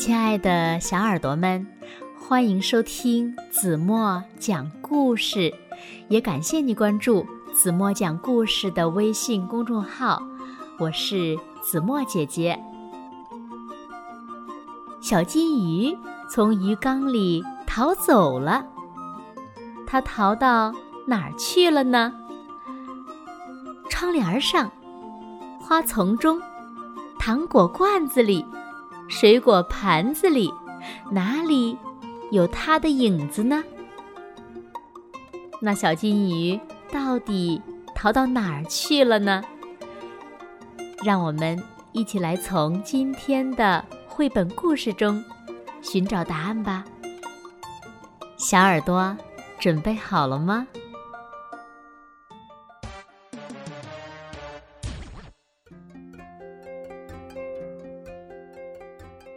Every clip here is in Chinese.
亲爱的小耳朵们，欢迎收听子墨讲故事，也感谢你关注子墨讲故事的微信公众号。我是子墨姐姐。小金鱼从鱼缸里逃走了，它逃到哪儿去了呢？窗帘上。花丛中，糖果罐子里，水果盘子里，哪里有它的影子呢？那小金鱼到底逃到哪儿去了呢？让我们一起来从今天的绘本故事中寻找答案吧。小耳朵准备好了吗？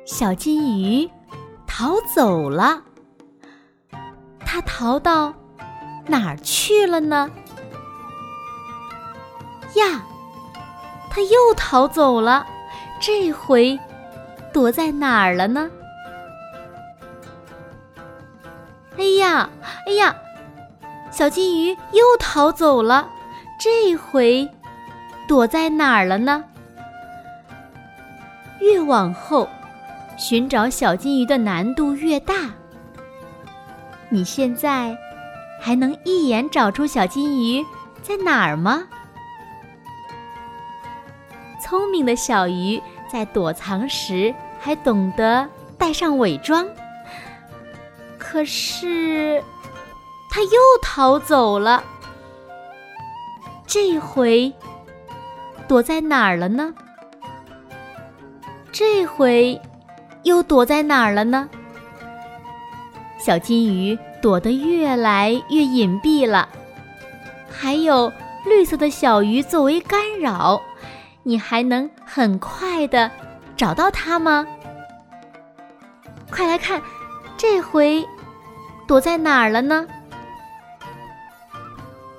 小金鱼逃走了，它逃到哪儿去了呢？呀，它又逃走了，这回躲在哪儿了呢？哎呀，哎呀，小金鱼又逃走了，这回躲在哪儿了呢？越往后。寻找小金鱼的难度越大，你现在还能一眼找出小金鱼在哪儿吗？聪明的小鱼在躲藏时还懂得带上伪装，可是它又逃走了。这回躲在哪儿了呢？这回。又躲在哪儿了呢？小金鱼躲得越来越隐蔽了，还有绿色的小鱼作为干扰，你还能很快的找到它吗？快来看，这回躲在哪儿了呢？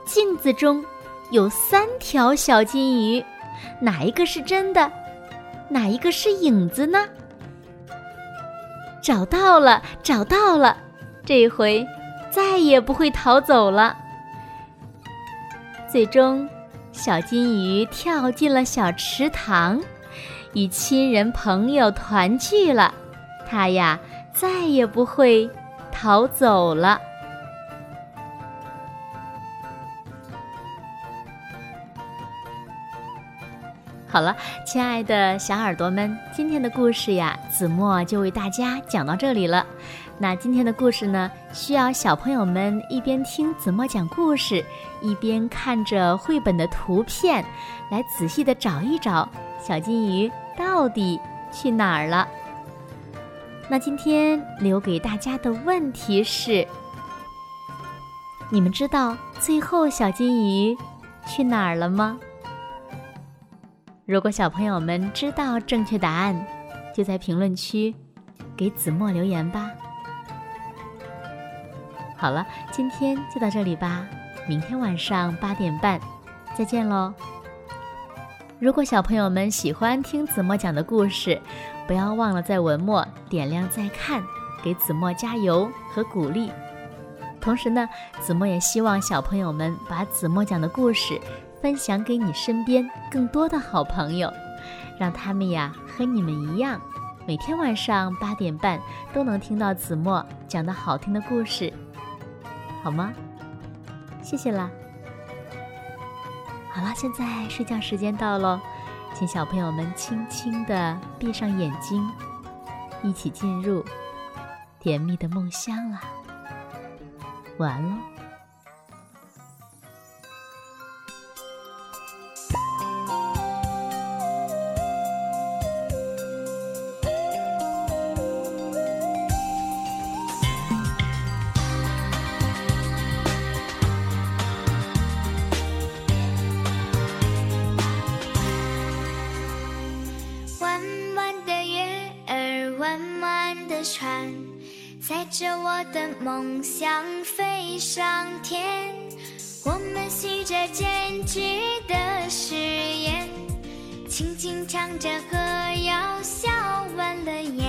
镜子中有三条小金鱼，哪一个是真的？哪一个是影子呢？找到了，找到了，这回再也不会逃走了。最终，小金鱼跳进了小池塘，与亲人朋友团聚了。它呀，再也不会逃走了。好了，亲爱的小耳朵们，今天的故事呀，子墨就为大家讲到这里了。那今天的故事呢，需要小朋友们一边听子墨讲故事，一边看着绘本的图片，来仔细的找一找小金鱼到底去哪儿了。那今天留给大家的问题是：你们知道最后小金鱼去哪儿了吗？如果小朋友们知道正确答案，就在评论区给子墨留言吧。好了，今天就到这里吧，明天晚上八点半再见喽。如果小朋友们喜欢听子墨讲的故事，不要忘了在文末点亮再看，给子墨加油和鼓励。同时呢，子墨也希望小朋友们把子墨讲的故事。分享给你身边更多的好朋友，让他们呀和你们一样，每天晚上八点半都能听到子墨讲的好听的故事，好吗？谢谢啦。好了，现在睡觉时间到喽，请小朋友们轻轻的闭上眼睛，一起进入甜蜜的梦乡啦。晚安喽。我的梦想飞上天我们许着坚持的誓言轻轻唱着歌谣笑弯了眼。